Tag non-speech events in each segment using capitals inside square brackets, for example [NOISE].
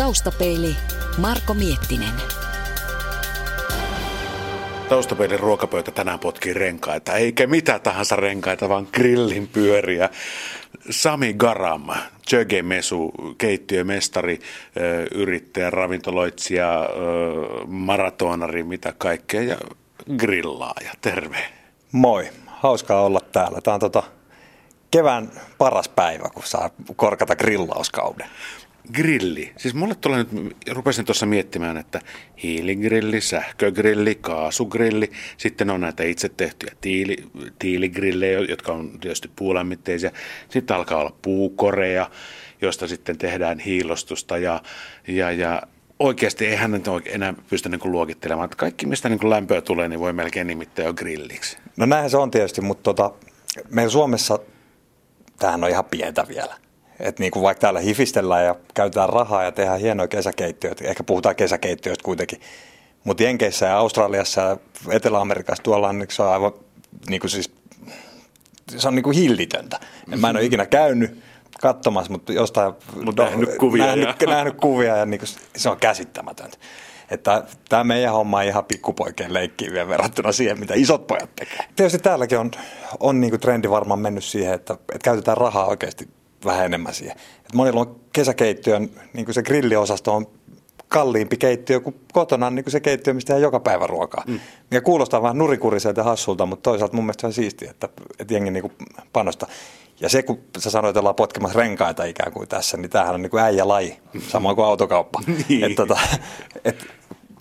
Taustapeili Marko Miettinen. Taustapeilin ruokapöytä tänään potkii renkaita, eikä mitä tahansa renkaita, vaan grillin pyöriä. Sami Garam, Jöge Mesu, keittiömestari, yrittäjä, ravintoloitsija, maratonari, mitä kaikkea ja grillaaja. Terve. Moi, hauskaa olla täällä. Tämä on tota kevään paras päivä, kun saa korkata grillauskauden grilli. Siis mulle tulee nyt, rupesin tuossa miettimään, että hiiligrilli, sähkögrilli, kaasugrilli, sitten on näitä itse tehtyjä tiili, tiiligrillejä, jotka on tietysti puulämmitteisiä. Sitten alkaa olla puukoreja, josta sitten tehdään hiilostusta ja, ja, ja oikeasti eihän nyt enää pysty niin kuin luokittelemaan. Että kaikki, mistä niin kuin lämpöä tulee, niin voi melkein nimittää jo grilliksi. No näinhän se on tietysti, mutta tota, meillä Suomessa tämähän on ihan pientä vielä. Että niin kuin vaikka täällä hifistellään ja käytetään rahaa ja tehdään hienoja kesäkeittiöitä, ehkä puhutaan kesäkeittiöistä kuitenkin, mutta Jenkeissä ja Australiassa ja Etelä-Amerikassa tuolla on, niin se on aivan niin kuin siis, se on niin kuin hillitöntä. Mä en ole ikinä käynyt katsomassa, mutta jostain Mut nähnyt kuvia. Nähnyt, ja. [LAUGHS] nähnyt kuvia ja niin kuin, se on käsittämätöntä. Että tämä meidän homma on ihan pikkupoikien leikkiä vielä verrattuna siihen, mitä isot pojat tekee. Tietysti täälläkin on, on niin kuin trendi varmaan mennyt siihen, että, että käytetään rahaa oikeasti vähän enemmän siihen. Et monilla on kesäkeittiön, niin kuin se grilliosasto on kalliimpi keittiö kuin kotona niin kuin se keittiö, mistä tehdään joka päivä ruokaa. Mm. Ja kuulostaa vähän nurikuriselta ja hassulta, mutta toisaalta mun mielestä on siistiä, että, että jengi niin kuin panostaa. Ja se, kun sä sanoit, että ollaan potkimassa renkaita ikään kuin tässä, niin tämähän on niin kuin äijälaji, samoin kuin autokauppa. [LAUGHS] niin. et, tota, et,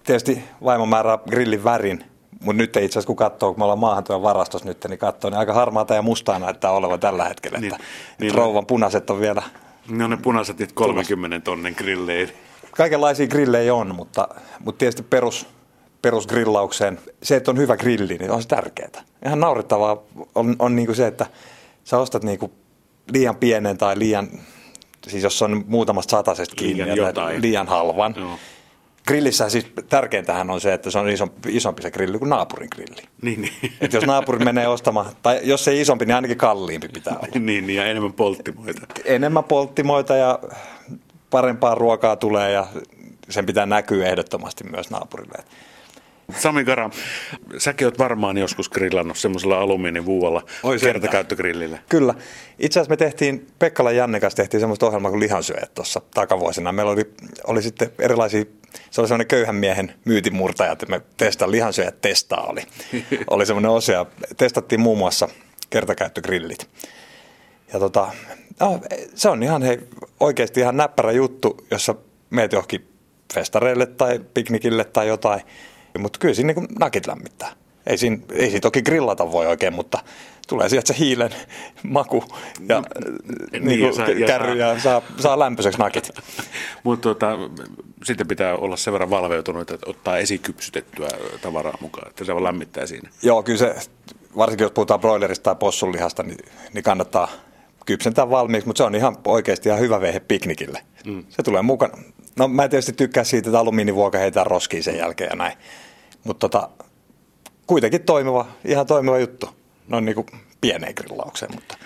tietysti vaimo määrää grillin värin, mutta nyt itse asiassa kun katsoo, kun me ollaan maahantuon varastossa nyt, niin katsoo, niin aika harmaata ja mustaa näyttää olevan tällä hetkellä. Niin, että, niin, että rouvan punaiset on vielä... Ne on ne punaiset niitä 30 tonnen grillejä. Kaikenlaisia grillejä on, mutta, mutta tietysti perus, perusgrillaukseen, se, että on hyvä grilli, niin on se tärkeää. Ihan naurettavaa on, on niin kuin se, että sä ostat niin kuin liian pienen tai liian, siis jos on muutamasta satasesta kiinni, liian, jotain. liian halvan, Joo Grillissä siis tärkeintähän on se, että se on isompi, isompi se grilli kuin naapurin grilli. Niin, niin. Että jos naapuri menee ostamaan, tai jos se ei isompi, niin ainakin kalliimpi pitää olla. [LAUGHS] niin, niin, ja enemmän polttimoita. Enemmän polttimoita ja parempaa ruokaa tulee ja sen pitää näkyä ehdottomasti myös naapurille. Sami Kara, säkin oot varmaan joskus grillannut semmoisella alumiinivuolla kertakäyttögrillillä. Kyllä. Itse asiassa me tehtiin, Pekkala Janne kanssa tehtiin semmoista ohjelmaa kuin lihansyöjät tuossa takavuosina. Meillä oli, oli sitten erilaisia, se oli semmoinen köyhän miehen myytimurtaja, että me testaan lihansyöjät testaa oli. [LAUGHS] oli semmoinen osio. Testattiin muun muassa kertakäyttögrillit. Ja tota, no, se on ihan hei, oikeasti ihan näppärä juttu, jossa meet johonkin festareille tai piknikille tai jotain – mutta kyllä siinä niin nakit lämmittää. Ei siinä, ei siinä toki grillata voi oikein, mutta tulee sieltä se hiilen maku ja, niin, niin ja, saa, kärry ja, ja saa, saa lämpöiseksi nakit. [LAUGHS] mutta tota, sitten pitää olla sen verran valveutunut, että ottaa esikypsytettyä tavaraa mukaan, että se on lämmittää siinä. Joo, kyllä se, varsinkin jos puhutaan broilerista tai possunlihasta, niin, niin kannattaa kypsentää valmiiksi, mutta se on ihan oikeasti ihan hyvä vehe piknikille. Mm. Se tulee mukana. No mä tietysti tykkään siitä, että alumiinivuoka heitää roskiin sen jälkeen ja näin. Mutta tota, kuitenkin toimiva, ihan toimiva juttu. No niin kuin pieneen grillaukseen, mutta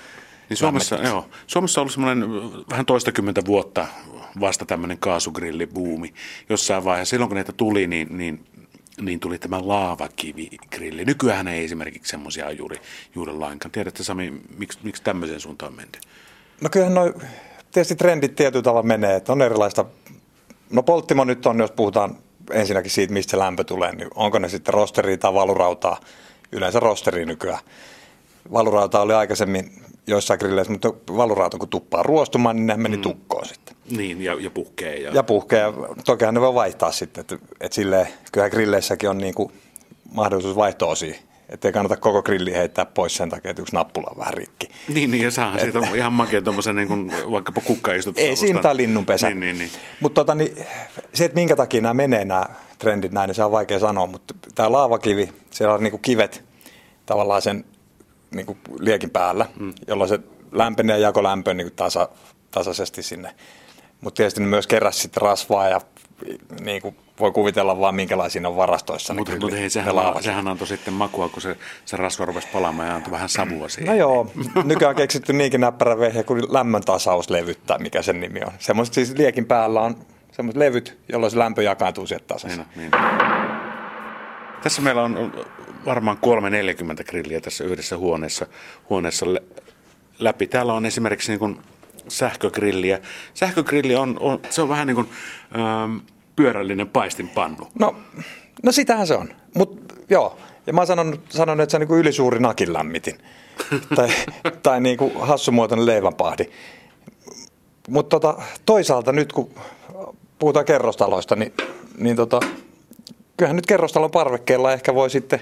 niin Suomessa, joo, Suomessa on ollut semmoinen vähän toistakymmentä vuotta vasta tämmöinen kaasugrillibuumi jossain vaiheessa. Silloin kun näitä tuli, niin, niin, niin tuli tämä laavakivigrilli. Nykyään ei esimerkiksi semmoisia juuri, juuri lainkaan. Tiedätkö Sami, miksi, miksi tämmöiseen suuntaan on menty? No kyllähän noin, tietysti trendit tietyllä tavalla menee, että on erilaista. No polttimo nyt on, jos puhutaan ensinnäkin siitä, mistä se lämpö tulee, niin onko ne sitten rosteria tai valurautaa, yleensä rosteri nykyään. Valurauta oli aikaisemmin joissain grilleissä, mutta valurauta kun tuppaa ruostumaan, niin ne meni mm. tukkoon sitten. Niin, ja, ja puhkee. Ja, ja puhkee, tokihan ne voi vaihtaa sitten, että, että silleen, kyllähän grilleissäkin on niin kuin mahdollisuus vaihto-osia että ei kannata koko grilli heittää pois sen takia, että yksi nappula on vähän rikki. Niin, niin ja saa siitä on ihan makea tuommoisen niin kuin, vaikkapa kukkaistut. Ei siinä tai linnunpesä. Niin, niin, niin. Mutta tota, niin, se, että minkä takia nämä menee nämä trendit näin, niin se on vaikea sanoa, mutta tämä laavakivi, siellä on niin kuin kivet tavallaan sen niin kuin liekin päällä, mm. jolloin se lämpenee ja jako lämpöä niin kuin tasa, tasaisesti sinne. Mutta tietysti ne myös keräsi sitten rasvaa ja niin kuin voi kuvitella vaan minkälaisia on varastoissa. Mutta mut hei, sehän, sehän antoi sitten makua, kun se, se rasva rupesi palaamaan ja antoi vähän savua siihen. No joo, nykyään on keksitty niinkin näppärä vehje kuin lämmön tasauslevyttä, mikä sen nimi on. Semmoiset siis liekin päällä on semmoiset levyt, jolloin se lämpö jakaantuu sieltä tasaisesti. Niin, niin. Tässä meillä on varmaan 340 grilliä tässä yhdessä huoneessa, huoneessa läpi. Täällä on esimerkiksi niin kuin sähkögrilliä. Sähkögrilli on, on, se on vähän niin kuin ähm, pyörällinen paistinpannu. No, no sitähän se on. Mutta joo, ja mä sanon, sanon että se on niin kuin ylisuuri nakin lämmitin. [LAUGHS] tai tai niin kuin hassumuotoinen leivänpahdi. Mutta tota, toisaalta nyt kun puhutaan kerrostaloista, niin, niin tota, kyllähän nyt kerrostalon parvekkeella ehkä voi sitten,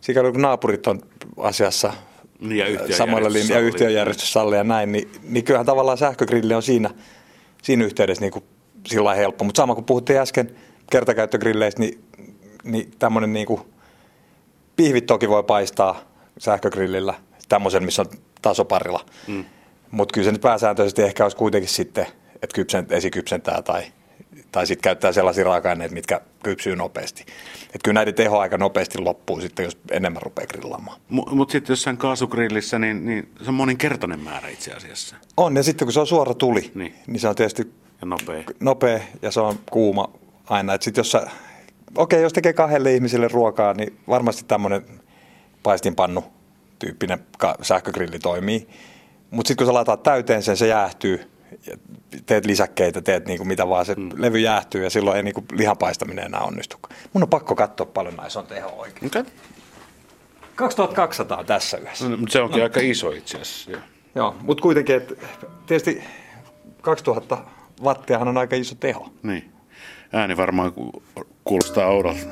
sikäli kun naapurit on asiassa ja samalla linjalla ja yhtiöjärjestyssalli ja näin, niin, niin kyllähän tavallaan sähkögrilli on siinä, siinä yhteydessä niin kuin sillä helppo. Mutta sama kuin puhuttiin äsken kertakäyttögrilleistä, niin, niin tämmöinen niin kuin, pihvit toki voi paistaa sähkögrillillä, tämmöisen, missä on tasoparilla. Mm. Mutta kyllä se nyt pääsääntöisesti ehkä olisi kuitenkin sitten, että kypsent, esikypsentää tai, tai sitten käyttää sellaisia raaka-aineita, mitkä kypsyy nopeasti. Et kyllä näiden teho aika nopeasti loppuu sitten, jos enemmän rupeaa grillaamaan. Mutta sitten jossain kaasugrillissä, niin, niin se on moninkertainen määrä itse asiassa. On, ja sitten kun se on suora tuli, niin, niin se on tietysti ja nopea. nopea ja se on kuuma aina. Et sit jos sä, okei, jos tekee kahdelle ihmiselle ruokaa, niin varmasti tämmöinen paistinpannu tyyppinen sähkögrilli toimii. Mutta sitten kun sä laitat täyteen sen, se jäähtyy, teet lisäkkeitä, teet niinku mitä vaan, se mm. levy jäähtyy ja silloin ei niinku lihapaistaminen enää onnistu. Mun on pakko katsoa paljon näissä on teho oikein. Okay. 2200 tässä yhdessä. No, se onkin no. aika iso itse asiassa. Joo, Joo mutta kuitenkin, että tietysti 2000 wattiahan on aika iso teho. Niin. Ääni varmaan kuulostaa oudolta.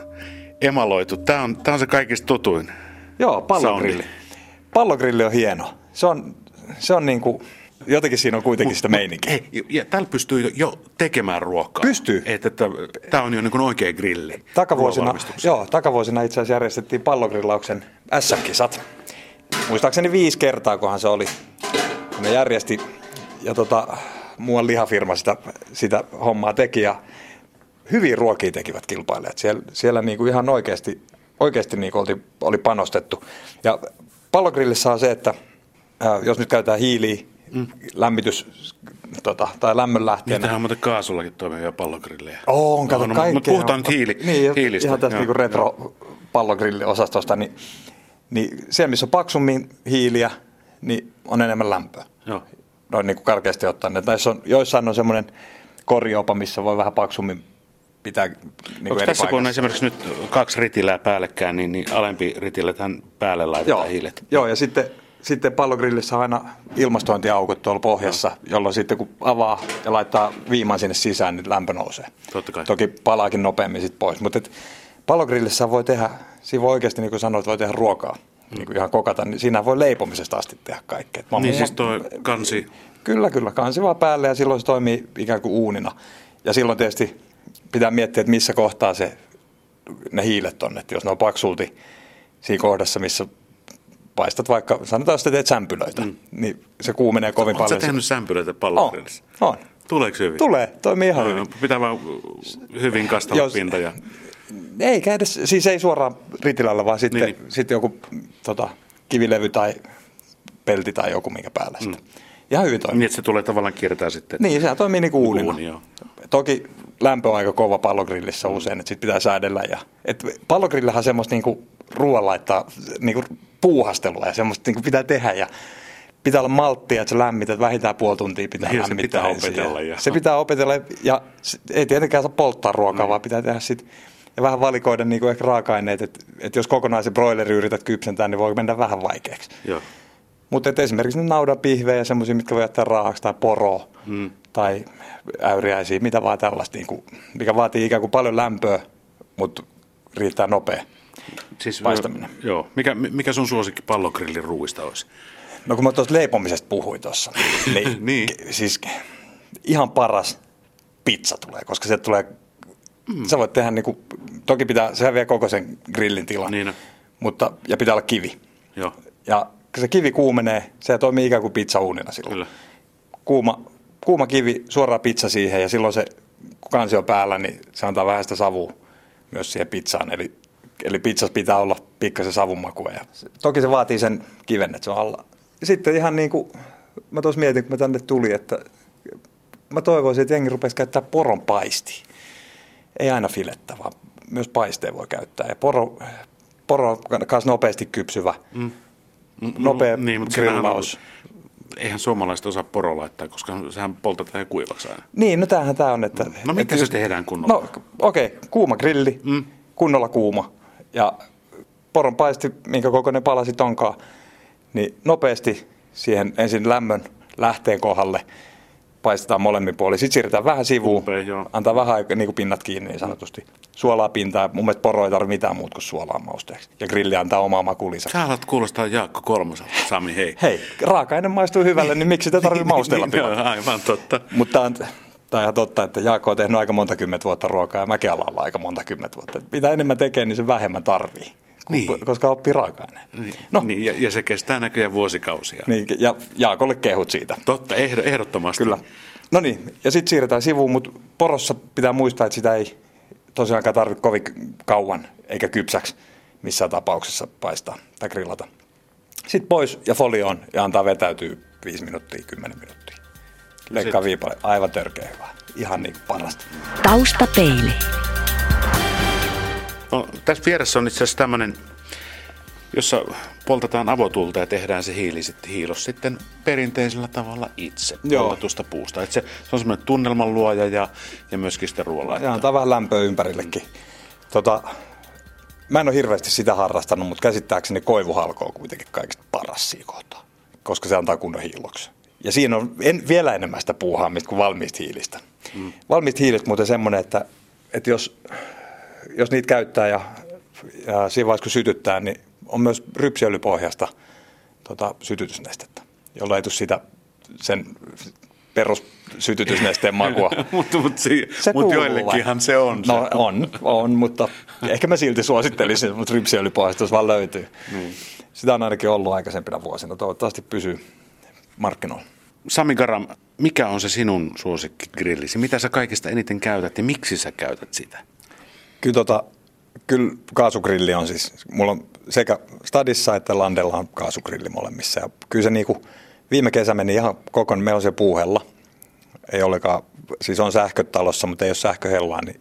Emaloitu. Tämä on, tämä on se kaikista tutuin. Joo, pallogrilli. Pallogrilli on hieno. Se on, se on niin kuin, jotenkin siinä on kuitenkin sitä meininkiä. Ei, ja täällä pystyy jo tekemään ruokaa. Pystyy. Että, että tämä on jo niin oikea grilli. Takavuosina, joo, takavuosina itse asiassa järjestettiin pallogrillauksen SM-kisat. Muistaakseni viisi kertaa, kunhan se oli, ne järjesti. Ja tota, muuan lihafirma sitä, sitä hommaa teki ja hyvin ruokia tekivät kilpailijat. Siellä, siellä niin kuin ihan oikeasti, oikeasti niin kuin oli, oli panostettu. Ja pallogrillissä on se, että ää, jos nyt käytetään hiiliä, mm. lämmitys tota, tai lämmönlähteenä. Niitähän on muuten kaasullakin toimivia pallogrillejä. On, kato no, Mutta puhutaan nyt hiili, niin, hiilistä. Ihan tästä niin retro pallogrilliosastosta, niin, niin siellä missä on paksummin hiiliä, niin on enemmän lämpöä. Joo. Noin niin kuin karkeasti ottaen. Näissä on, joissain on semmoinen korjoopa, missä voi vähän paksummin pitää niin Onko tässä paikassa. kun on esimerkiksi nyt kaksi ritilää päällekkäin, niin, niin alempi ritille tähän päälle laitetaan Joo. hiilet? Joo, ja sitten, sitten pallogrillissä on aina ilmastointiaukot tuolla pohjassa, no. jolloin sitten kun avaa ja laittaa viiman sinne sisään, niin lämpö nousee. Totta kai. Toki palaakin nopeammin sitten pois, mutta et pallogrillissä voi tehdä, siinä voi oikeasti niin kuin sanoit, voi tehdä ruokaa. Mm. Niin kuin ihan kokata, niin siinä voi leipomisesta asti tehdä kaikkea. Mä niin siis toi kansi? Kyllä, kyllä. Kansi vaan päälle ja silloin se toimii ikään kuin uunina. Ja silloin tietysti pitää miettiä, että missä kohtaa se, ne hiilet on. Että jos ne on paksulti siinä kohdassa, missä paistat vaikka, sanotaan, että teet sämpylöitä, mm. niin se kuumenee kovin Oletko paljon. Oletko tehnyt sämpylöitä pallogrillissa? On, on. Tuleeko hyvin? Tulee, toimii ihan no, hyvin. Pitää vaan hyvin kastella Jos, pinta. Ja... Ei edes, siis ei suoraan ritilällä, vaan sitten, niin. sitten joku tota, kivilevy tai pelti tai joku, minkä päällä mm. sitten. Ihan hyvin toimii. Niin, että se tulee tavallaan kiertää sitten. Niin, sehän toimii niin kuin uunina. Uuni, joo. Toki lämpö on aika kova pallogrillissä mm. usein, että sit pitää säädellä. Ja, et pallogrillihän on semmoista niinku ruoan laittaa niinku puuhastelua ja semmoista niinku pitää tehdä ja pitää olla malttia, että sä lämmität vähintään puoli tuntia pitää ja lämmittää. Se pitää opetella. Ja. Se pitää opetella ja ei tietenkään saa polttaa ruokaa, mm. vaan pitää tehdä sit ja vähän valikoida niinku ehkä raaka-aineet, että et jos kokonaisen broileri yrität kypsentää, niin voi mennä vähän vaikeaksi. Joo. Mutta esimerkiksi ne naudanpihvejä, semmoisia, mitkä voi jättää raahaksi tai poroa mm. tai äyriäisiä, mitä vaan tällaista, niin kuin, mikä vaatii ikään kuin paljon lämpöä, mutta riittää nopea siis, paistaminen. Joo. Mikä, mikä sun suosikki pallogrillin ruuista olisi? No kun mä tuosta leipomisesta puhuin tuossa, [LAUGHS] niin, niin. siis ihan paras pizza tulee, koska se tulee, mm. sä voit tehdä niin kuin, toki pitää, sehän vie koko sen grillin tilan, niin. mutta, ja pitää olla kivi. Joo. Ja kun se kivi kuumenee, se toimii ikään kuin pizzauunina silloin. Kyllä. Kuuma, kuuma kivi, suoraan pizza siihen ja silloin se, kun kansi on päällä, niin se antaa vähän sitä savua myös siihen pizzaan. Eli, eli pizzassa pitää olla pikkasen savunmakua. Ja toki se vaatii sen kiven, että se on alla. Sitten ihan niin kuin, mä tuossa mietin, kun mä tänne tulin, että mä toivoisin, että jengi rupesi käyttää poron paisti. Ei aina filettä, vaan myös paisteen voi käyttää. Ja poro, poro on myös nopeasti kypsyvä, mm. nopea niin, mutta grillaus. Eihän suomalaiset osaa poro laittaa, koska sehän poltetaan ja kuivaksi aina. Niin, no tämähän tämä on, että... No miten että se just- tehdään kunnolla? No okei, okay, kuuma grilli, mm. kunnolla kuuma. Ja poron paisti, minkä kokoinen palasit onkaan, niin nopeasti siihen ensin lämmön lähteen kohdalle paistetaan molemmin puolin. Sitten siirretään vähän sivuun, joo. antaa vähän aikaa niin kuin pinnat kiinni niin sanotusti. Suolaa pintaa, mun mielestä poro ei tarvitse mitään muuta kuin suolaa mausteeksi. Ja grilli antaa omaa makulinsa. Sä alat kuulostaa Jaakko Kolmoselta, Sami, hei. Hei, raaka-aine maistuu hyvälle, niin miksi sitä tarvitsee [LAUGHS] maustella Niin, joo, pilata? aivan totta. Mutta tämä on ihan totta, että Jaakko on tehnyt aika monta kymmentä vuotta ruokaa ja mäkin alan olla aika monta kymmentä vuotta. Mitä enemmän tekee, niin se vähemmän tarvii, Niin. koska oppii raaka-aineen. Niin, No, niin, ja, ja, se kestää näköjään vuosikausia. niin, ja Jaakolle kehut siitä. Totta, ehdo, ehdottomasti. Kyllä. No niin, ja sitten siirretään sivuun, mutta porossa pitää muistaa, että sitä ei tosiaankaan tarvitse kovin kauan eikä kypsäksi missään tapauksessa paistaa tai grillata. Sitten pois ja folioon ja antaa vetäytyä 5 minuuttia, 10 minuuttia. Leikkaa Sit- viipale, aivan törkeä hyvä. Ihan niin kuin parasta. Taustapeili. No, tässä vieressä on itse asiassa tämmöinen, jossa poltetaan avotulta ja tehdään se hiili, sit- hiilos sitten perinteisellä tavalla itse Joo. poltetusta puusta. Et se, se on semmoinen tunnelman luoja ja, ja myöskin sitten ruoalla. Ja antaa vähän lämpöä ympärillekin. Tota, mä en ole hirveästi sitä harrastanut, mutta käsittääkseni koivuhalko on kuitenkin kaikista paras siinä kohtaa, koska se antaa kunnon hiiloksen. Ja siinä on en, vielä enemmän sitä puuhaamista kuin valmiista hiilistä. Mm. Valmiista hiilistä muuten semmoinen, että, että jos, jos niitä käyttää ja, ja siinä vaiheessa kun sytyttää, niin on myös rypsiöljypohjasta tota, sytytysnestettä, jolla ei tule sitä sen perussytytysnesteen makua. [LAUGHS] mutta mut, si- mut joillekinhan se on. No se. on, on, mutta ehkä mä silti suosittelisin, mutta rypsiöljypohjastus vaan löytyy. Niin. Sitä on ainakin ollut aikaisempina vuosina. Toivottavasti pysyy markkinoilla. Sami Garam, mikä on se sinun suosikkigrillisi? Mitä sä kaikista eniten käytät ja miksi sä käytät sitä? Kyllä, tota, kyllä kaasugrilli on siis, mulla on sekä Stadissa että Landella on kaasugrilli molemmissa. Ja kyllä se niinku, viime kesä meni ihan kokonaan, meillä on se puuhella. Ei olekaan, siis on sähköt talossa, mutta ei ole sähköhellaa, niin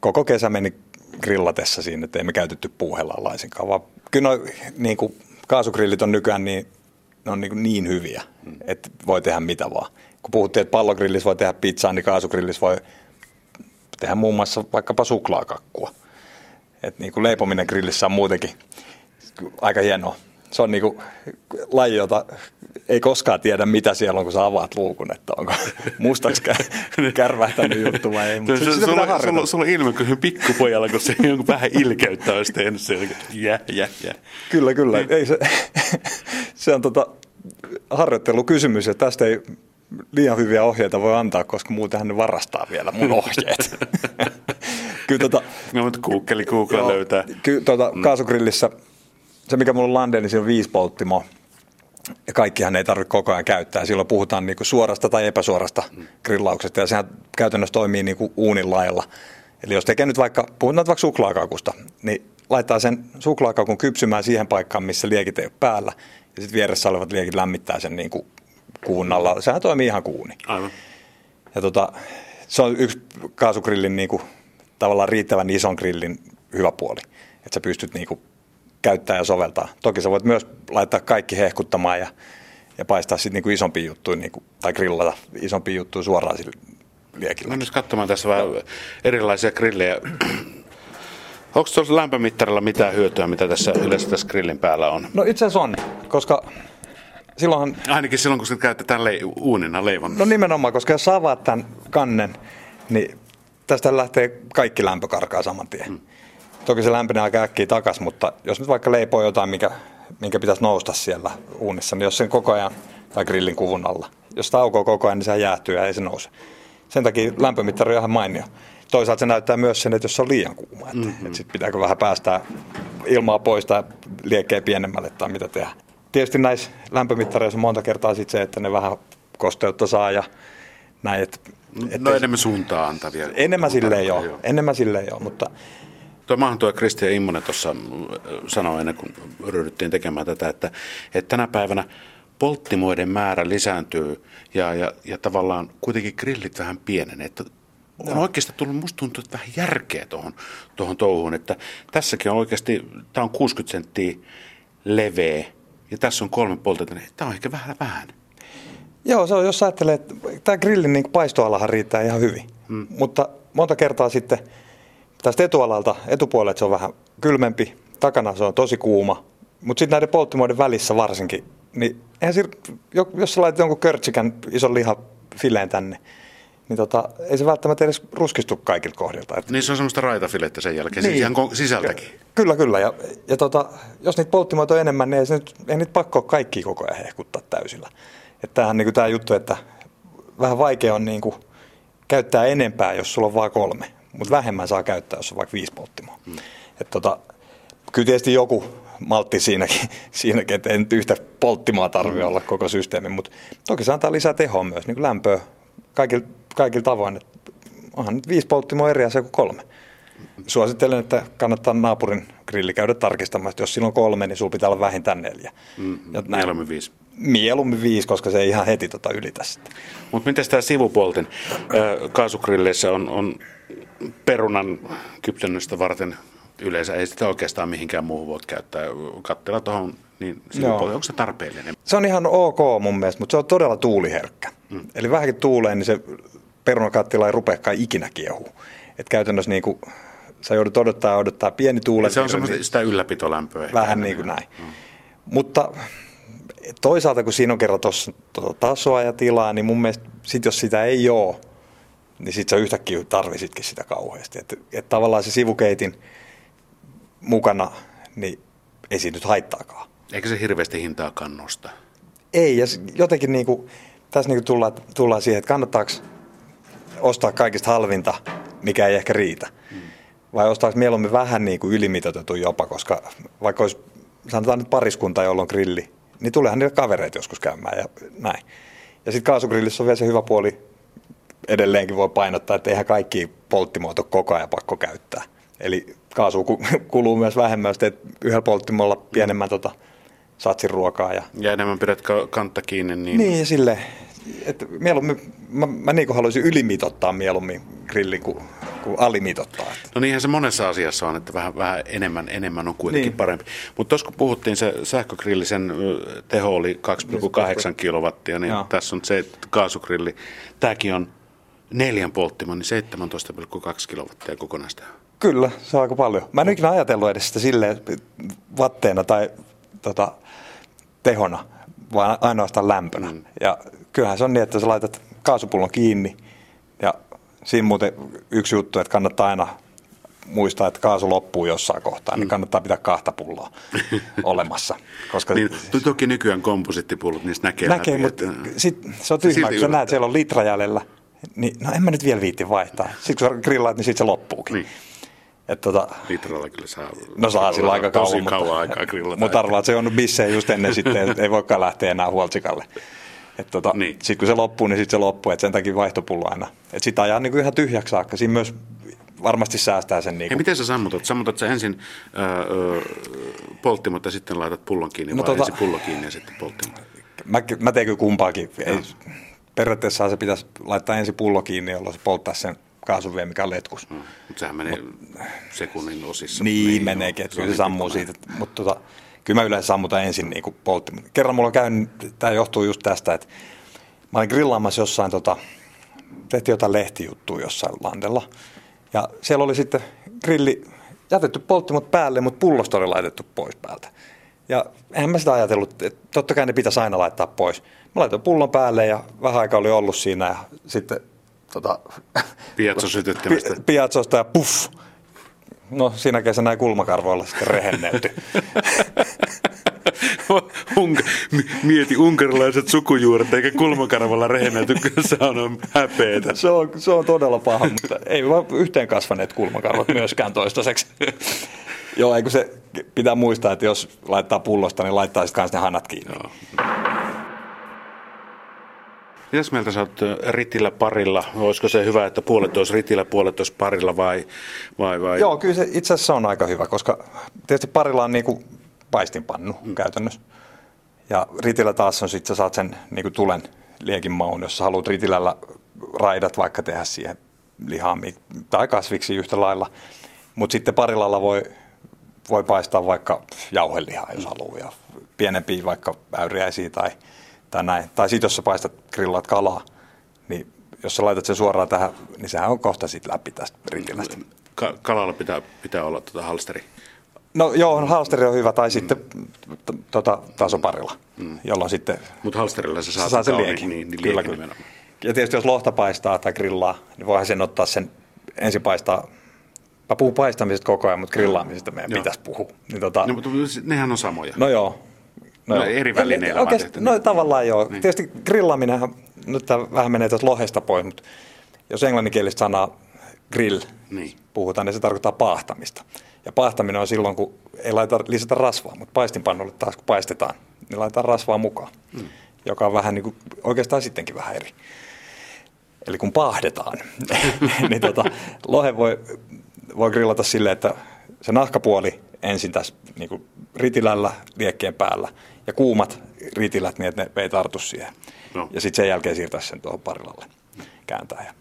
koko kesä meni grillatessa siinä, että ei me käytetty puuhellaa laisinkaan. Vaan kyllä no, niinku, kaasugrillit on nykyään niin, ne on niin, niin hyviä, että voi tehdä mitä vaan. Kun puhuttiin, että pallogrillissä voi tehdä pizzaa, niin kaasugrillissä voi tehdä muun muassa vaikkapa suklaakakkua. Et niin kuin leipominen grillissä on muutenkin aika hienoa. Se on niin kuin laji, jota ei koskaan tiedä, mitä siellä on, kun sä avaat luukun, että onko mustaksi kä- [LAUGHS] kärvähtänyt juttu vai ei. Mutta Sulla, sulla, sulla, sulla on ilme kuin pikkupojalla, kun se [LAUGHS] jonkun vähän ilkeyttä olisi tehnyt. Se, jä, jä, jä. Kyllä, kyllä. Ei se, se on tota harjoittelukysymys ja tästä ei liian hyviä ohjeita voi antaa, koska muutenhan ne varastaa vielä mun [LAUGHS] ohjeet. kyllä tota, No, mutta Google, Google löytää. Ky, tuota, kaasugrillissä, se mikä mulla on Lande, niin siinä on viisi polttimoa. Ja kaikkihan ei tarvitse koko ajan käyttää. Silloin puhutaan niinku suorasta tai epäsuorasta grillauksesta ja sehän käytännössä toimii niinku uunin lailla. Eli jos tekee nyt vaikka, puhutaan vaikka suklaakakusta, niin laittaa sen suklaakakun kypsymään siihen paikkaan, missä liekit ei ole päällä. Ja sitten vieressä olevat liekit lämmittää sen niinku kuun alla. Sehän toimii ihan kuuni. Aivan. Ja tota, se on yksi kaasugrillin niin kuin, tavallaan riittävän ison grillin hyvä puoli, että sä pystyt niin kuin, käyttämään ja soveltaa. Toki sä voit myös laittaa kaikki hehkuttamaan ja, ja paistaa sitten niin isompia juttuja niin kuin, tai grillata isompia juttuja suoraan sillä liekillä. Mä nyt katsomaan tässä vähän erilaisia grillejä. Onko tuolla lämpömittarilla mitään hyötyä, mitä tässä yleensä tässä grillin päällä on? No itse asiassa on, koska silloinhan Ainakin silloin, kun sitä käytetään le- uunina leivon. No nimenomaan, koska jos sä avaat tämän kannen, niin tästä lähtee kaikki lämpö karkaa saman tien. Mm. Toki se lämpenee aika äkkiä takas, mutta jos nyt vaikka leipoo jotain, mikä, minkä pitäisi nousta siellä uunissa, niin jos sen koko ajan, tai grillin kuvun alla, jos sitä aukoo koko ajan, niin se jäähtyy ja ei se nouse. Sen takia lämpömittari on ihan mainio. Toisaalta se näyttää myös sen, että jos se on liian kuuma, että, mm-hmm. että sit pitääkö vähän päästää ilmaa pois tai liekkeen pienemmälle tai mitä tehdä. Tietysti näissä lämpömittareissa on monta kertaa sit se, että ne vähän kosteutta saa ja näin. Et, et No enemmän suuntaa antavia. enemmän silleen Joo. joo, enemmän silleen joo, mutta Tuo maahan tuo Kristian Immonen tuossa sanoi ennen kuin ryhdyttiin tekemään tätä, että, että tänä päivänä polttimoiden määrä lisääntyy ja, ja, ja tavallaan kuitenkin grillit vähän pienenee. Että on oikeasti tullut, musta tuntuu, että vähän järkeä tuohon, tuohon touhuun, että tässäkin on oikeasti, tämä on 60 senttiä leveä ja tässä on kolme poltetta, niin tämä on ehkä vähän vähän. Joo, se on, jos ajattelee, että tämä grillin niin paistoalahan riittää ihan hyvin, hmm. mutta monta kertaa sitten tästä etualalta, etupuolelta se on vähän kylmempi, takana se on tosi kuuma, mutta sitten näiden polttimoiden välissä varsinkin, niin eihän sir, jos sä laitat jonkun körtsikän ison lihafileen tänne, niin tota, ei se välttämättä edes ruskistu kaikilta kohdilta. Että... Niin se on semmoista raitafilettä sen jälkeen, niin. ihan sisältäkin. Kyllä, kyllä. Ja, ja tota, jos niitä polttimoita on enemmän, niin ei, se nyt, ei niitä pakko kaikki koko ajan hehkuttaa täysillä. Että tämähän niin tämä juttu, että vähän vaikea on niin kuin, käyttää enempää, jos sulla on vain kolme, mutta vähemmän saa käyttää, jos on vaikka viisi polttimoa. Hmm. Että tota, kyllä tietysti joku maltti siinäkin, [LAUGHS] siinäkin että ei nyt yhtä polttimaa tarvitse hmm. olla koko systeemi, mutta toki se antaa lisää tehoa myös, niin kuin lämpöä kaikilla, kaikilla tavoin. Että onhan nyt viisi polttimoa eri asia kuin kolme. Suosittelen, että kannattaa naapurin grilli käydä tarkistamaan, että jos sillä on kolme, niin sulla pitää olla vähintään neljä. Mm, mieluummin viisi. Mieluummin viisi, koska se ei ihan heti tota ylitä sitä. Mutta miten tämä sivupuolten kaasugrilleissä on, on perunan kypsennöstä varten yleensä ei sitä oikeastaan mihinkään muuhun voi käyttää. Kattella tuohon, niin onko se tarpeellinen? Se on ihan ok mun mielestä, mutta se on todella tuuliherkkä. Mm. Eli vähänkin tuuleen, niin se perunakattila ei rupeakaan ikinä kiehuu. Et käytännössä niin kuin, sä joudut odottaa odottaa pieni tuule. Se on semmoista sitä ylläpitolämpöä. Vähän niin kuin näin. Mm. Mutta toisaalta kun siinä on kerran tuossa tuota tasoa ja tilaa, niin mun mielestä sit jos sitä ei ole, niin sit sä yhtäkkiä tarvisitkin sitä kauheasti. Että et tavallaan se sivukeitin mukana, niin ei siinä nyt haittaakaan. Eikä se hirveästi hintaa kannusta? Ei, ja jotenkin niin kuin, tässä niin kuin tullaan, tullaan siihen, että kannattaako ostaa kaikista halvinta, mikä ei ehkä riitä. Hmm. Vai ostaako mieluummin vähän niin kuin ylimitoitetun jopa, koska vaikka olisi, sanotaan nyt pariskunta, jolla on grilli, niin tuleehan niille kavereita joskus käymään ja näin. Ja sitten kaasugrillissä on vielä se hyvä puoli, edelleenkin voi painottaa, että eihän kaikki polttimoita koko ajan pakko käyttää. Eli kaasu [LAUGHS] kuluu myös vähemmän, jos teet yhdellä polttimolla pienemmän tota, satsin ruokaa. Ja, ja enemmän pidät kantta kiinni. Niin, niin sille, että mieluummin, mä, mä niin kuin haluaisin ylimitottaa mieluummin grillin kuin, kuin alimitottaa. No niinhän se monessa asiassa on, että vähän, vähän enemmän, enemmän on kuitenkin niin. parempi. Mutta tuossa kun puhuttiin, se sähkögrillisen teho oli 2,8 kilowattia, niin Joo. tässä on se kaasugrilli. Tämäkin on neljän polttima, niin 17,2 kilowattia kokonaista. Kyllä, se on aika paljon. Mä en ikinä ajatellut edes sitä silleen vatteena tai tota, tehona, vaan ainoastaan lämpönä. Mm. Ja kyllähän se on niin, että sä laitat kaasupullon kiinni ja siinä muuten yksi juttu, että kannattaa aina muistaa, että kaasu loppuu jossain kohtaa, niin mm. kannattaa pitää kahta pulloa [LAUGHS] olemassa. Koska niin, toki nykyään komposittipullot, niistä näkee Näkee, läpi, mutta että... sit, se on tyhmä, kun sä näet, siellä on litra jäljellä, niin no en mä nyt vielä viitti vaihtaa. Sitten kun sä grillaat, niin sitten se loppuukin. Niin. Et tota, Litralla kyllä saa. No saa sillä aika kauan, tosi kauan mutta, aikaa grillata. Mutta arvaa, että se on bissejä just ennen sitten, että ei voikaan lähteä enää huoltsikalle. tota, niin. Sitten kun se loppuu, niin sitten se loppuu, että sen takia vaihtopullo aina. Että sitä ajaa niin ihan tyhjäksi saakka. Siinä myös varmasti säästää sen. Niin kuin... miten sä sammutat? Sammutat sä ensin öö, polttimot ja sitten laitat pullon kiinni, no, vai tota, ensin pullo kiinni ja sitten polttimot? Mä, mä teen kyllä kumpaakin. Ei, periaatteessa se pitäisi laittaa ensin pullo kiinni, jolloin se polttaa sen kaasuvee, mikä on letkus. Mm, mutta sehän menee Mut, sekunnin osissa. Niin, niin meneekin, että kyllä se sammuu siitä. Mutta tota, kyllä mä yleensä sammutan ensin niin kuin poltti. Kerran mulla on käynyt, tämä johtuu just tästä, että mä olin grillaamassa jossain, tota, tehtiin jotain lehtijuttua jossain landella. Ja siellä oli sitten grilli jätetty polttimot päälle, mutta pullosta oli laitettu pois päältä. Ja eihän mä sitä ajatellut, että totta kai ne pitäisi aina laittaa pois. Mä laitoin pullon päälle ja vähän aikaa oli ollut siinä ja sitten tota, [LAUGHS] sytyttämistä. Piatsosta ja puff. No siinä kesänä näin kulmakarvoilla sitten rehennelty. [LAUGHS] Unk- mieti unkarilaiset sukujuuret eikä kulmakarvalla rehennelty, se on häpeetä. Se on, se on todella paha, mutta ei vaan yhteen kasvaneet kulmakarvat myöskään toistaiseksi. Joo, eikö se pitää muistaa, että jos laittaa pullosta, niin laittaa sitten ne hanat kiinni. Joo. Mitäs mieltä sä oot ritillä parilla? Olisiko se hyvä, että puolet olisi ritillä, puolet olisi parilla vai, vai, vai? Joo, kyllä se itse asiassa on aika hyvä, koska tietysti parilla on niin kuin paistinpannu mm. käytännössä. Ja ritillä taas on sitten, sä saat sen niin kuin tulen liekin maun, jos sä haluat ritilällä raidat vaikka tehdä siihen lihaan tai kasviksi yhtä lailla. Mutta sitten parilalla voi, voi paistaa vaikka jauhelihaa, jos haluaa, ja pienempiä vaikka äyriäisiä tai, tai näin. Tai sitten jos sä paistat grillaat kalaa, niin jos sä laitat sen suoraan tähän, niin sehän on kohta sitten läpi tästä ritilästä. Ka- kalalla pitää, pitää olla tuota halsteri. No joo, halsteri on hyvä, tai mm. sitten t- tota, tasoparilla, mm. jolloin sitten... Mutta halsterilla sä saat saa sen liekin. Niin, niin kyllä, kyllä. Ja tietysti jos lohta paistaa tai grillaa, niin voihan sen ottaa sen ensin paistaa Mä puhun paistamisesta koko ajan, mutta grillaamisesta meidän joo. pitäisi puhua. Niin, tota... no, mutta nehän on samoja. No joo. No, no eri välineillä Oikeasti, no tavallaan joo. Niin. Tietysti grillaaminenhan, nyt tämä vähän menee tuosta lohesta pois, mutta jos englanninkielistä sanaa grill niin. puhutaan, niin se tarkoittaa paahtamista. Ja paahtaminen on silloin, kun ei laita lisätä rasvaa, mutta paistinpannulle taas kun paistetaan, niin laitetaan rasvaa mukaan, mm. joka on vähän niin kuin, oikeastaan sittenkin vähän eri. Eli kun paahdetaan, [LAUGHS] niin tota, lohe voi, voi grillata silleen, että se nahkapuoli ensin tässä niin kuin ritilällä liekkeen päällä ja kuumat ritilät niin, että ne ei tartu siihen. No. Ja sitten sen jälkeen siirtää sen tuohon parilalle, kääntää ja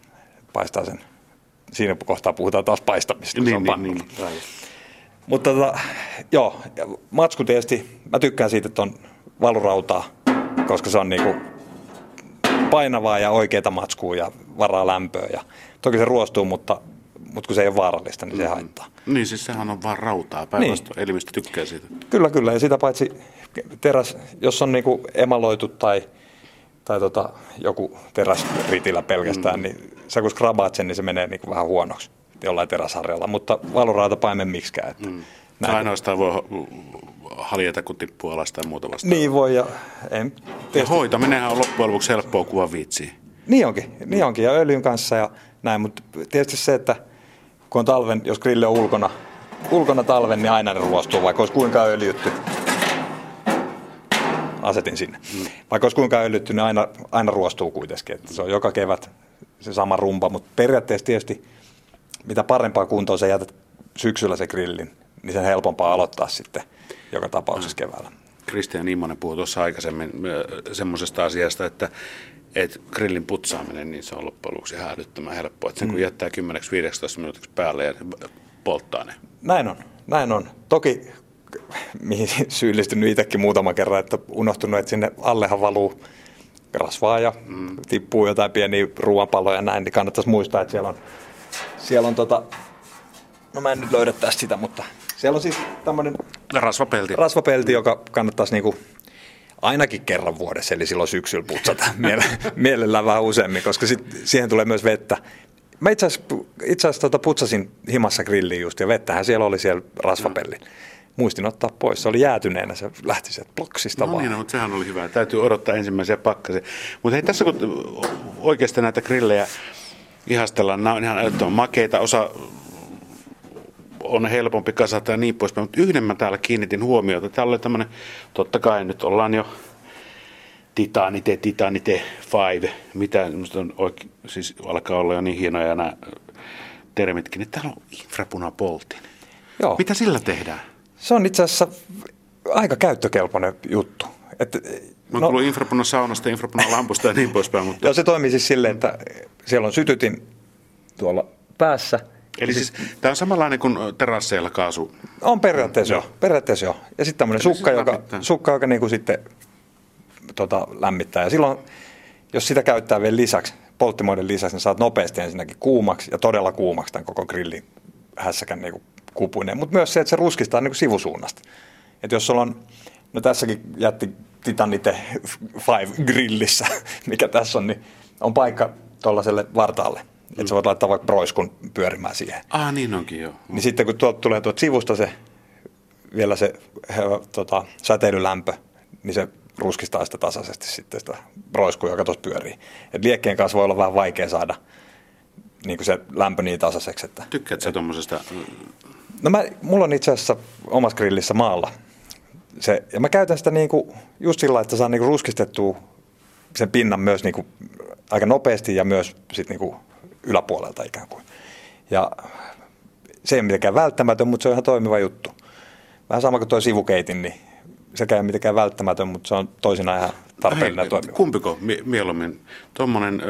paistaa sen. Siinä kohtaa puhutaan taas paistamista. Niin, se on niin, niin, niin. Mutta tota, joo, matsku tietysti, mä tykkään siitä, että on valurautaa, koska se on niinku painavaa ja oikeita matskua ja varaa lämpöä. Ja toki se ruostuu, mutta, mutta kun se ei ole vaarallista, niin se mm. haittaa. Niin, siis sehän on vaan rautaa. Päinvastoin niin. elimistö tykkää siitä. Kyllä, kyllä. Ja sitä paitsi teräs, jos on niinku emaloitu tai, tai tota, joku teräs ritillä pelkästään, mm. niin sä kun skrabaat sen, niin se menee niinku vähän huonoksi jollain teräsharjalla, mutta valurauta paimen miksikään. Että mm. Ainoastaan voi haljeta, kun tippuu alas tai muuta vastaavaa. Niin voi. Ja, en, ja hoitaminenhan on loppujen lopuksi helppoa kuin viitsiä. Niin onkin, niin onkin, ja öljyn kanssa ja näin, mutta tietysti se, että kun on talven, jos grilli on ulkona, ulkona talven, niin aina ne ruostuu, vaikka olisi kuinka öljytty. Asetin sinne. Mm. Vaikka olisi kuinka öljytty, niin aina, aina ruostuu kuitenkin. Että se on joka kevät se sama rumpa, mutta periaatteessa tietysti mitä parempaa kuntoa sä jätät syksyllä se grillin, niin sen helpompaa aloittaa sitten joka tapauksessa keväällä. Kristian Immonen puhui tuossa aikaisemmin semmoisesta asiasta, että, että grillin putsaaminen, niin se on loppujen lopuksi ihan älyttömän helppoa. Että sen kun mm. jättää 10-15 minuutiksi päälle ja polttaa ne. Näin on, näin on. Toki mihin [LAUGHS] syyllistynyt itsekin muutama kerran, että unohtunut, että sinne allehan valuu rasvaa ja mm. tippuu jotain pieniä ruoanpaloja ja näin, niin kannattaisi muistaa, että siellä on, siellä on tota, no mä en nyt löydä tästä sitä, mutta siellä on siis tämmöinen rasvapelti. rasvapelti, joka kannattaisi niinku ainakin kerran vuodessa, eli silloin syksyllä putsata [LAUGHS] mielellään vähän useammin, koska sit siihen tulee myös vettä. Mä itse asiassa, tota putsasin himassa grilliin just, ja vettähän siellä oli siellä rasvapelli. Mm. Muistin ottaa pois. Se oli jäätyneenä, se lähti sieltä bloksista no vaan. niin, no, mutta sehän oli hyvä. Täytyy odottaa ensimmäisiä pakkasia. Mutta hei, tässä kun oikeasti näitä grillejä ihastellaan, nämä on ihan älyttömän makeita. Osa on helpompi kasata ja niin poispäin. Mutta yhden mä täällä kiinnitin huomiota. Täällä oli tämmöinen, totta kai nyt ollaan jo Titanite, Titanite 5, mitä on oike, siis alkaa olla jo niin hienoja nämä termitkin, niin täällä on infrapunapoltin. Joo. Mitä sillä tehdään? Se on itse asiassa aika käyttökelpoinen juttu. Että, Mä no, tullut infrapunan saunasta, infrapunan lampusta ja niin poispäin. Mutta... Joo, se toimii siis silleen, että siellä on sytytin tuolla päässä – Eli siis, siis tämä on samanlainen kuin terasseilla kaasu? On periaatteessa joo. Periaatteessa joo. Ja sitten tämmöinen sukka, siis joka, sukka, joka niin kuin sitten tota, lämmittää. Ja silloin, jos sitä käyttää vielä lisäksi, polttimoiden lisäksi, niin saat nopeasti ensinnäkin kuumaksi ja todella kuumaksi tämän koko grillin hässäkän niin kuin kupuinen. Mutta myös se, että se ruskistaa niin kuin sivusuunnasta. Että jos sulla on, no tässäkin jätti Titanite [LAUGHS] 5 grillissä, mikä tässä on, niin on paikka tuollaiselle vartaalle että sä voit laittaa vaikka broiskun pyörimään siihen. Ah, niin onkin joo. Niin sitten kun tuot, tulee tuot sivusta se, vielä se tota, säteilylämpö, niin se ruskistaa sitä tasaisesti sitten sitä broiskua, joka tuossa pyörii. Et liekkeen kanssa voi olla vähän vaikea saada niin kuin se lämpö niin tasaiseksi. Että, Tykkäätkö et, tuommoisesta? No mä, mulla on itse asiassa omassa grillissä maalla se, ja mä käytän sitä niin kuin, just sillä että saan niin kuin ruskistettua sen pinnan myös niin kuin, aika nopeasti ja myös sit niin kuin, yläpuolelta ikään kuin. Ja se ei ole mitenkään välttämätön, mutta se on ihan toimiva juttu. Vähän sama kuin tuo sivukeitin, niin sekään ei ole mitenkään välttämätön, mutta se on toisinaan ihan tarpeellinen toimiva. Kumpiko mieluummin? Tuommoinen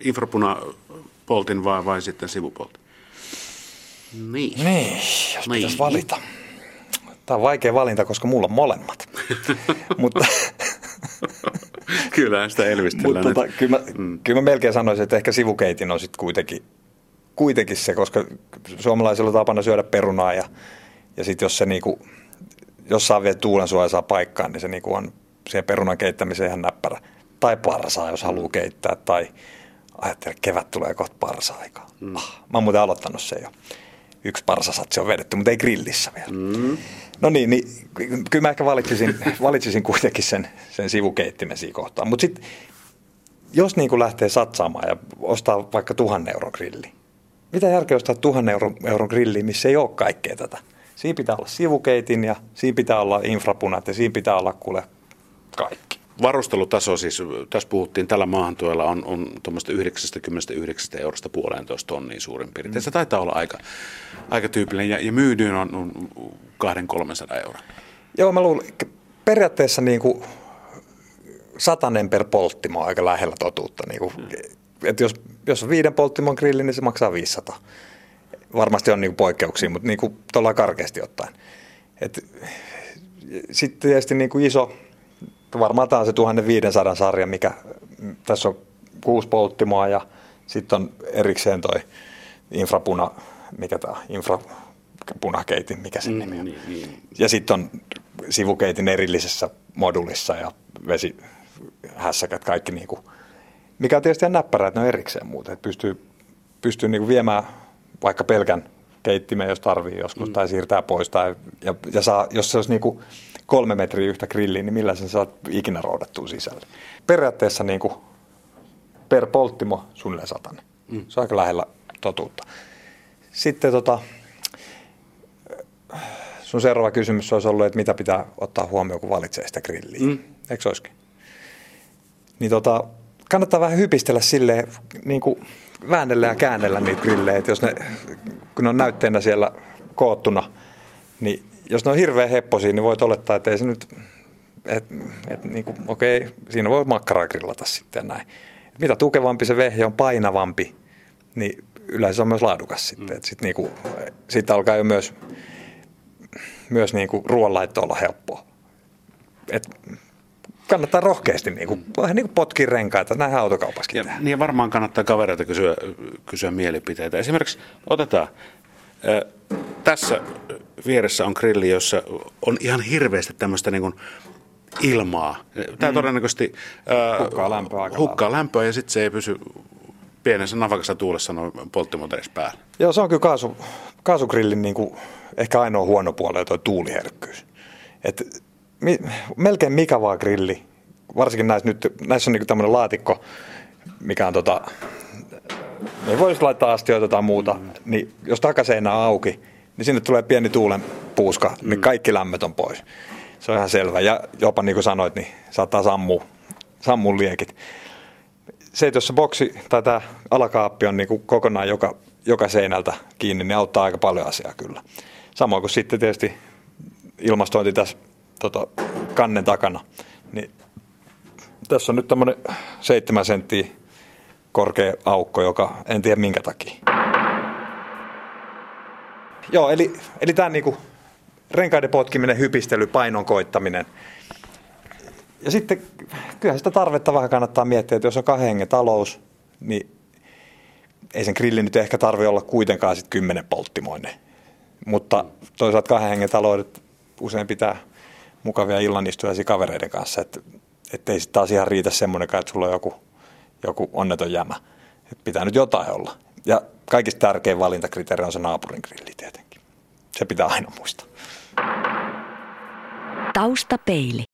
infrapuna poltin vai, vai sitten sivupoltin? Niin. Niin, jos niin. pitäisi valita. Tämä on vaikea valinta, koska mulla on molemmat. [LAUGHS] Mutta [LAUGHS] kyllä sitä elvistellään. Mutta tota, kyllä, mä, mm. kyllä mä melkein sanoisin, että ehkä sivukeitin on sitten kuitenkin, kuitenkin se, koska suomalaisilla on tapana syödä perunaa ja, ja sitten jos se niinku, jos saa vielä tuulensuoja saa paikkaan, niin se niinku on siihen perunan keittämiseen ihan näppärä. Tai parsaa, jos haluaa keittää, tai ajattele, kevät tulee kohta parsa-aikaa. Mm. Ah, mä oon muuten aloittanut se jo. Yksi parsasatsi on vedetty, mutta ei grillissä vielä. Mm. No niin, niin kyllä mä ehkä valitsisin, valitsisin kuitenkin sen, sen sivukeittimen siinä kohtaa. Mutta sitten, jos niin kuin lähtee satsaamaan ja ostaa vaikka tuhannen euron grilli, mitä järkeä ostaa tuhannen euron, euron grilli, missä ei ole kaikkea tätä? Siinä pitää olla sivukeitin ja siinä pitää olla infrapunat ja siinä pitää olla kuule kaikki varustelutaso siis, tässä puhuttiin tällä maahantuella on, on tuommoista 99 eurosta puolentoista tonnia suurin piirtein. Mm. Se taitaa olla aika, aika tyypillinen ja, ja myydyin on, on 200-300 euroa. Joo, mä luulen, periaatteessa niin kuin satanen per polttimo on aika lähellä totuutta. Niin kuin, mm. että jos, jos on viiden polttimon grilli, niin se maksaa 500. Varmasti on niin kuin poikkeuksia, mutta niin kuin tuolla karkeasti ottaen. Sitten tietysti niin kuin iso, varmaan tämä on se 1500 sarja, mikä tässä on kuusi polttimoa ja sitten on erikseen toi infrapuna, mikä tämä infrapunakeitin, mikä se mm, nimi on. Niin, niin. Ja sitten on sivukeitin erillisessä modulissa ja vesihässäkät, kaikki niin kuin, mikä on tietysti ihan näppärä, että ne on erikseen muuten, että pystyy, pystyy niin kuin viemään vaikka pelkän keittimen, jos tarvii joskus, mm. tai siirtää pois, tai, ja, ja saa, jos se olisi niin kuin kolme metriä yhtä grilliä, niin millä sen saat ikinä roudattua sisälle. Periaatteessa niin kuin per polttimo suunnilleen satanen. Mm. Se on aika lähellä totuutta. Sitten tota, sun seuraava kysymys olisi ollut, että mitä pitää ottaa huomioon, kun valitsee sitä grilliä. Mm. Eikö olisikin? Niin tota, kannattaa vähän hypistellä silleen, niin kuin väännellä ja käännellä niitä grillejä, että jos ne, kun ne on näytteenä siellä koottuna, niin jos ne on hirveän hepposia, niin voit olettaa, että ei se nyt, et, et, niin kuin, okei, siinä voi makkaraa grillata sitten näin. Et mitä tukevampi se vehje on, painavampi, niin yleensä se on myös laadukas sitten. Mm. Sitten niinku, sit alkaa jo myös, myös niinku ruoanlaitto olla helppoa. Et kannattaa rohkeasti niinku, mm. vähän niin kuin potkia renkaita, näin autokaupassakin ja, Niin varmaan kannattaa kavereita kysyä, kysyä mielipiteitä. Esimerkiksi otetaan äh, tässä vieressä on grilli, jossa on ihan hirveästi tämmöistä niin kuin ilmaa. Tämä mm. todennäköisesti äh, hukkaa lämpöä, hukkaa lämpöä ja sitten se ei pysy pienessä navakassa tuulessa noin polttimoteissa päällä. Joo, se on kyllä kaasu, kaasugrillin niin kuin ehkä ainoa huono puoli, tuo tuuliherkkyys. Et, mi, melkein mikä vaan grilli, varsinkin näissä, nyt, näissä on niin tämmöinen laatikko, mikä on tota, ei voisi laittaa astioita tai muuta, mm. niin jos takaseinä on auki, niin sinne tulee pieni tuulen puuska, niin mm. kaikki lämmöt on pois. Se on ihan selvä. Ja jopa niin kuin sanoit, niin saattaa sammua, sammua liekit. Se, että jos se boksi tai tämä alakaappi on niin kuin kokonaan joka, joka seinältä kiinni, niin auttaa aika paljon asiaa kyllä. Samoin kuin sitten tietysti ilmastointi tässä tota, kannen takana. Niin tässä on nyt tämmöinen seitsemän senttiä korkea aukko, joka en tiedä minkä takia. Joo, eli, eli tämä niinku renkaiden potkiminen, hypistely, painon koittaminen. Ja sitten kyllähän sitä tarvetta vähän kannattaa miettiä, että jos on kahden hengen talous, niin ei sen grillin nyt ehkä tarvi olla kuitenkaan sitten kymmenen polttimoinen. Mutta toisaalta kahden hengen taloudet usein pitää mukavia illanistujaisia kavereiden kanssa, että ei sitten taas ihan riitä semmoinen, että sulla on joku, joku onneton jämä. Et pitää nyt jotain olla. Ja kaikista tärkein valintakriteeri on se naapurin grilli tietenkin. Se pitää aina muistaa. Taustapeili.